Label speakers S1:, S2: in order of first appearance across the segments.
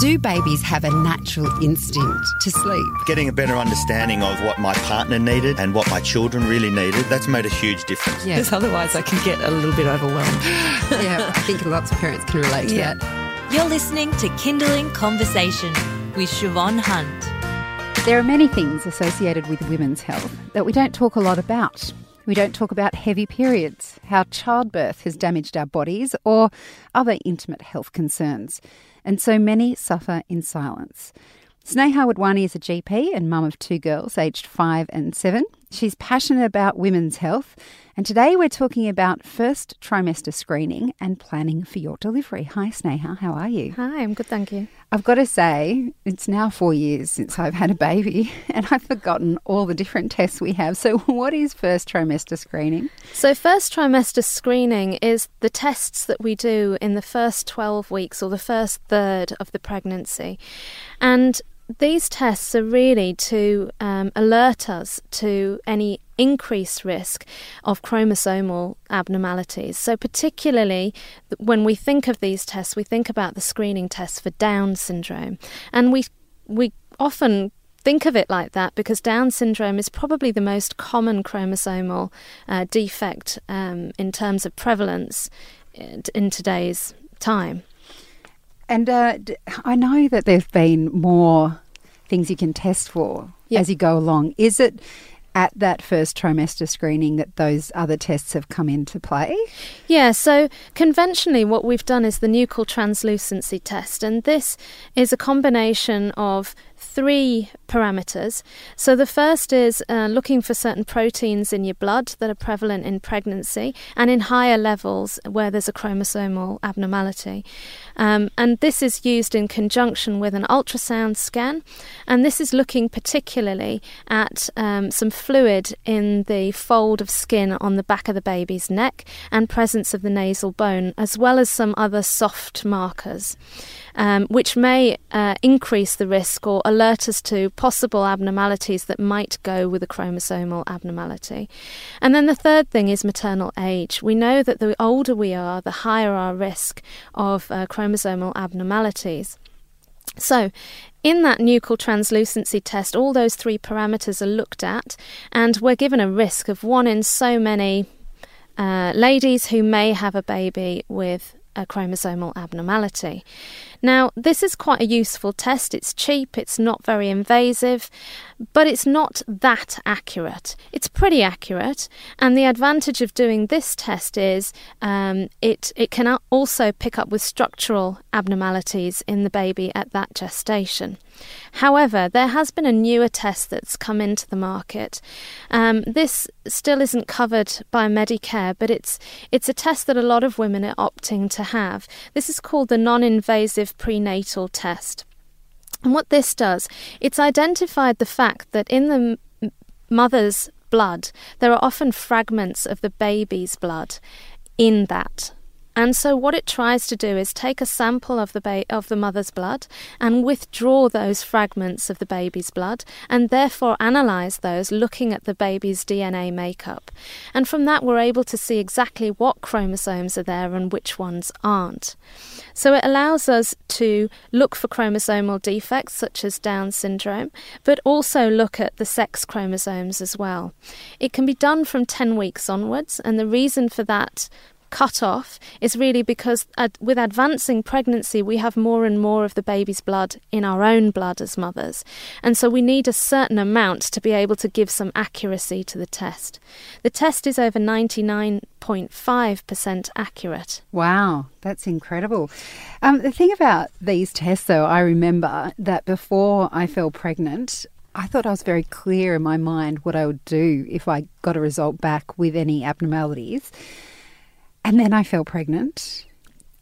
S1: Do babies have a natural instinct to sleep?
S2: Getting a better understanding of what my partner needed and what my children really needed, that's made a huge difference.
S1: Yeah.
S3: Because otherwise I can get a little bit overwhelmed.
S1: yeah, I think lots of parents can relate to
S3: Yeah.
S1: that.
S4: You're listening to Kinderling Conversation with Siobhan Hunt.
S5: There are many things associated with women's health that we don't talk a lot about. We don't talk about heavy periods, how childbirth has damaged our bodies, or other intimate health concerns. And so many suffer in silence. Sneha Wadhwani is a GP and mum of two girls, aged five and seven. She's passionate about women's health, and today we're talking about first trimester screening and planning for your delivery. Hi, Sneha, how are you?
S6: Hi, I'm good, thank you.
S5: I've got to say, it's now four years since I've had a baby, and I've forgotten all the different tests we have. So, what is first trimester screening?
S6: So, first trimester screening is the tests that we do in the first 12 weeks or the first third of the pregnancy. And these tests are really to um, alert us to any increased risk of chromosomal abnormalities. So, particularly when we think of these tests, we think about the screening tests for Down syndrome. And we, we often think of it like that because Down syndrome is probably the most common chromosomal uh, defect um, in terms of prevalence in, in today's time.
S5: And uh, I know that there's been more things you can test for
S6: Yep.
S5: as you go along. Is it at that first trimester screening that those other tests have come into play?
S6: Yeah, so conventionally, what we've done is the nuchal translucency test, and this is a combination of three parameters. So the first is uh, looking for certain proteins in your blood that are prevalent in pregnancy and in higher levels where there's a chromosomal abnormality. Um, and this is used in conjunction with an ultrasound scan, and this is looking particularly at um, some fluid in the fold of skin on the back of the baby's neck and presence of the nasal bone, as well as some other soft markers, um, which may uh, increase the risk or alert us to possible abnormalities that might go with a chromosomal abnormality. And then the third thing is maternal age. We know that the older we are, the higher our risk of uh, chromosomal abnormalities. So, in that nuchal translucency test, all those three parameters are looked at, and we're given a risk of one in so many uh, ladies who may have a baby with a chromosomal abnormality. Now, this is quite a useful test. It's cheap, it's not very invasive, but it's not that accurate. It's pretty accurate, and the advantage of doing this test is um, it, it can also pick up with structural abnormalities in the baby at that gestation. However, there has been a newer test that's come into the market. Um, this still isn't covered by Medicare, but it's it's a test that a lot of women are opting to have. This is called the non-invasive prenatal test. And what this does, it's identified the fact that in the m- mother's blood, there are often fragments of the baby's blood in that. And so what it tries to do is take a sample of the ba- of the mother's blood and withdraw those fragments of the baby's blood and therefore analyze those looking at the baby's DNA makeup. And from that we're able to see exactly what chromosomes are there and which ones aren't. So it allows us to look for chromosomal defects such as Down syndrome, but also look at the sex chromosomes as well. It can be done from 10 weeks onwards, and the reason for that cut off is really because ad- with advancing pregnancy, we have more and more of the baby's blood in our own blood as mothers. And so we need a certain amount to be able to give some accuracy to the test. The test is over 99.5% accurate.
S5: Wow, that's incredible. Um, the thing about these tests, though, I remember that before I fell pregnant, I thought I was very clear in my mind what I would do if I got a result back with any abnormalities. And then I fell pregnant.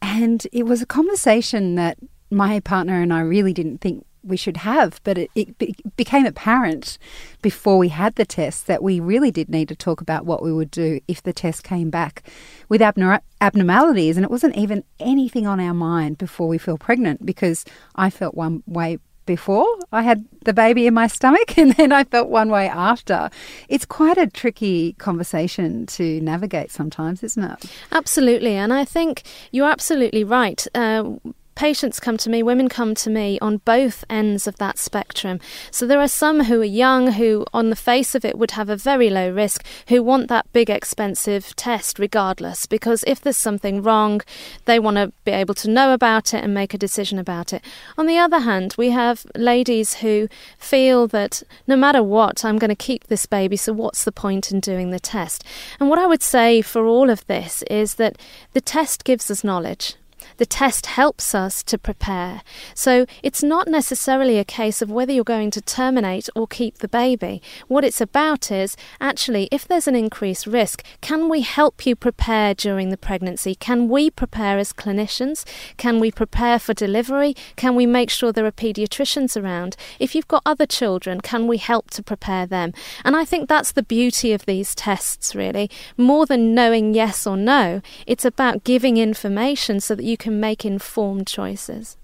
S5: And it was a conversation that my partner and I really didn't think we should have, but it, it be- became apparent before we had the test that we really did need to talk about what we would do if the test came back with abnor- abnormalities. And it wasn't even anything on our mind before we fell pregnant because I felt one way before I had the baby in my stomach and then I felt one way after. It's quite a tricky conversation to navigate sometimes, isn't it?
S6: Absolutely, and I think you're absolutely right. Uh, patients come to me, women come to me on both ends of that spectrum. So there are some who are young, who on the face of it would have a very low risk, who want that big expensive test regardless, because if there's something wrong, they want to be able to know about it and make a decision about it. On the other hand, we have ladies who feel that no matter what, I'm going to keep this baby, so what's the point in doing the test? And what I would say for all of this is that the test gives us knowledge. The test helps us to prepare. So it's not necessarily a case of whether you're going to terminate or keep the baby. What it's about is actually, if there's an increased risk, can we help you prepare during the pregnancy? Can we prepare as clinicians? Can we prepare for delivery? Can we make sure there are paediatricians around? If you've got other children, can we help to prepare them? And I think that's the beauty of these tests, really. More than knowing yes or no, it's about giving information so that you can make informed choices.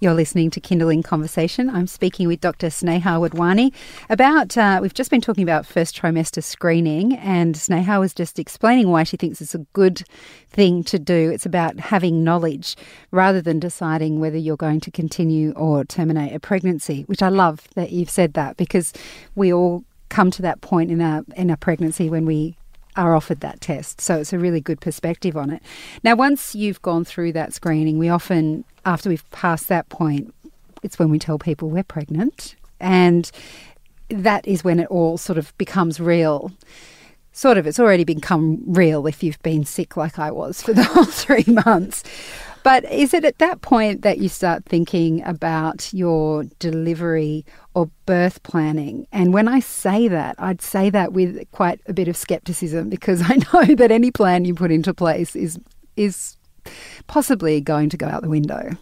S5: You're listening to Kinderling Conversation. I'm speaking with Dr. Sneha Wadhwani about, uh, we've just been talking about first trimester screening, and Sneha was just explaining why she thinks it's a good thing to do. It's about having knowledge rather than deciding whether you're going to continue or terminate a pregnancy, which I love that you've said that because we all come to that point in our, in our pregnancy when we are offered that test. So it's a really good perspective on it. Now, once you've gone through that screening, we often, after we've passed that point, it's when we tell people we're pregnant. And that is when it all sort of becomes real. Sort of, it's already become real if you've been sick like I was for the whole three months. But is it at that point that you start thinking about your delivery or birth planning? And when I say that, I'd say that with quite a bit of skepticism because I know that any plan you put into place is is possibly going to go out the window.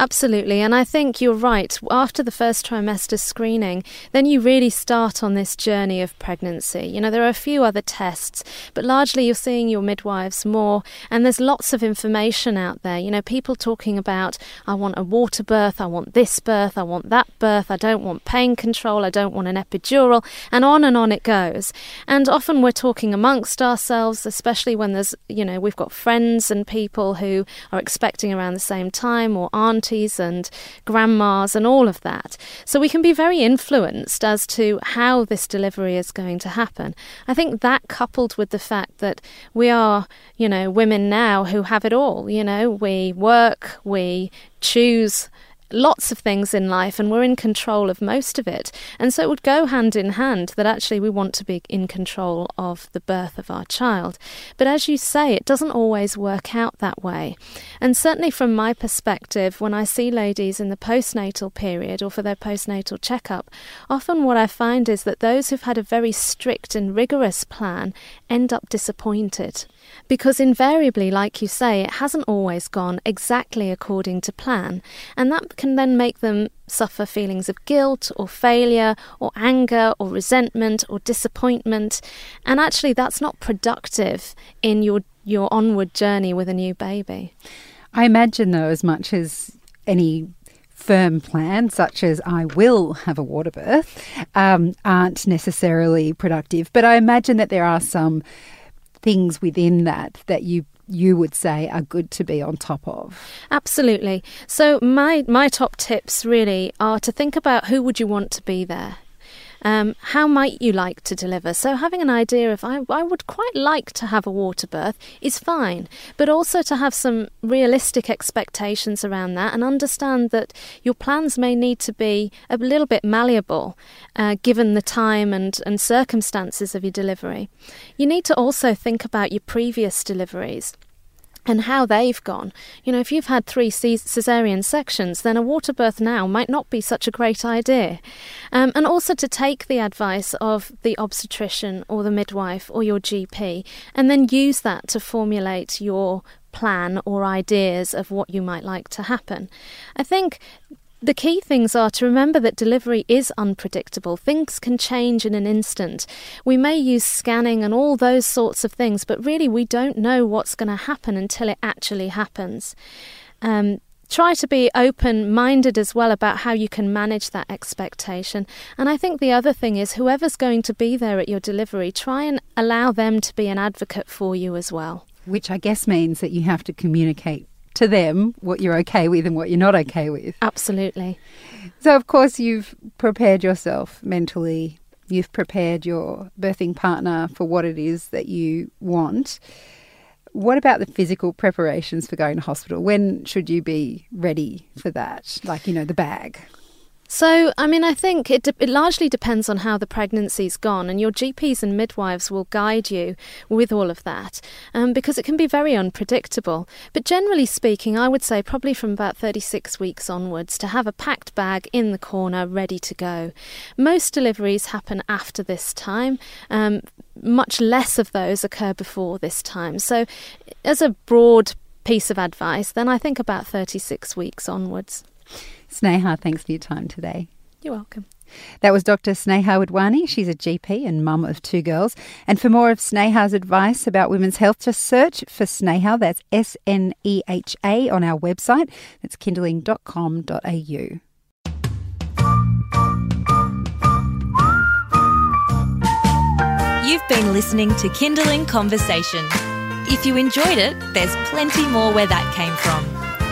S6: Absolutely. And I think you're right. After the first trimester screening, then you really start on this journey of pregnancy. You know, there are a few other tests, but largely you're seeing your midwives more. And there's lots of information out there. You know, people talking about, I want a water birth, I want this birth, I want that birth, I don't want pain control, I don't want an epidural, and on and on it goes. And often we're talking amongst ourselves, especially when there's, you know, we've got friends and people who are expecting around the same time or aren't aunties and grandmas and all of that. So we can be very influenced as to how this delivery is going to happen. I think that coupled with the fact that we are, you know, women now who have it all, you know, we work, we choose lots of things in life and we're in control of most of it. And so it would go hand in hand that actually we want to be in control of the birth of our child. But as you say, it doesn't always work out that way. And certainly from my perspective, when I see ladies in the postnatal period or for their postnatal checkup, often what I find is that those who've had a very strict and rigorous plan end up disappointed. Because invariably, like you say, it hasn't always gone exactly according to plan, and that can then make them suffer feelings of guilt or failure or anger or resentment or disappointment. And actually, that's not productive in your, your onward journey with a new baby.
S5: I imagine, though, as much as any firm plan, such as I will have a water birth, um, aren't necessarily productive. But I imagine that there are some things within that that you you would say are good to be on top of?
S6: Absolutely. So my my top tips really are to think about who would you want to be there. Um, how might you like to deliver? So, having an idea of I, I would quite like to have a water birth is fine, but also to have some realistic expectations around that and understand that your plans may need to be a little bit malleable uh, given the time and, and circumstances of your delivery. You need to also think about your previous deliveries and how they've gone. You know, if you've had three caesarean sections, then a water birth now might not be such a great idea. Um, and also to take the advice of the obstetrician or the midwife or your GP and then use that to formulate your plan or ideas of what you might like to happen. I think the key things are to remember that delivery is unpredictable. Things can change in an instant. We may use scanning and all those sorts of things, but really we don't know what's going to happen until it actually happens. Um, try to be open minded as well about how you can manage that expectation. And I think the other thing is whoever's going to be there at your delivery, try and allow them to be an advocate for you as well.
S5: Which I guess means that you have to communicate to them what you're okay with and what you're not okay with.
S6: Absolutely.
S5: So, of course, you've prepared yourself mentally, you've prepared your birthing partner for what it is that you want. What about the physical preparations for going to hospital? When should you be ready for that? Like, you know, the bag.
S6: So, I mean, I think it, de- it largely depends on how the pregnancy's gone, and your GPs and midwives will guide you with all of that um, because it can be very unpredictable. But generally speaking, I would say probably from about 36 weeks onwards to have a packed bag in the corner ready to go. Most deliveries happen after this time. Um, much less of those occur before this time. So, as a broad piece of advice, then I think about 36 weeks onwards.
S5: Sneha, thanks for your time today.
S6: You're welcome.
S5: That was Dr. Sneha Wadhwani. She's a GP and mum of two girls. And for more of Sneha's advice about women's health, just search for Sneha. That's S N E H A on our website. That's kinderling.com.au.
S4: You've been listening to Kinderling Conversation. If you enjoyed it, there's plenty more where that came from.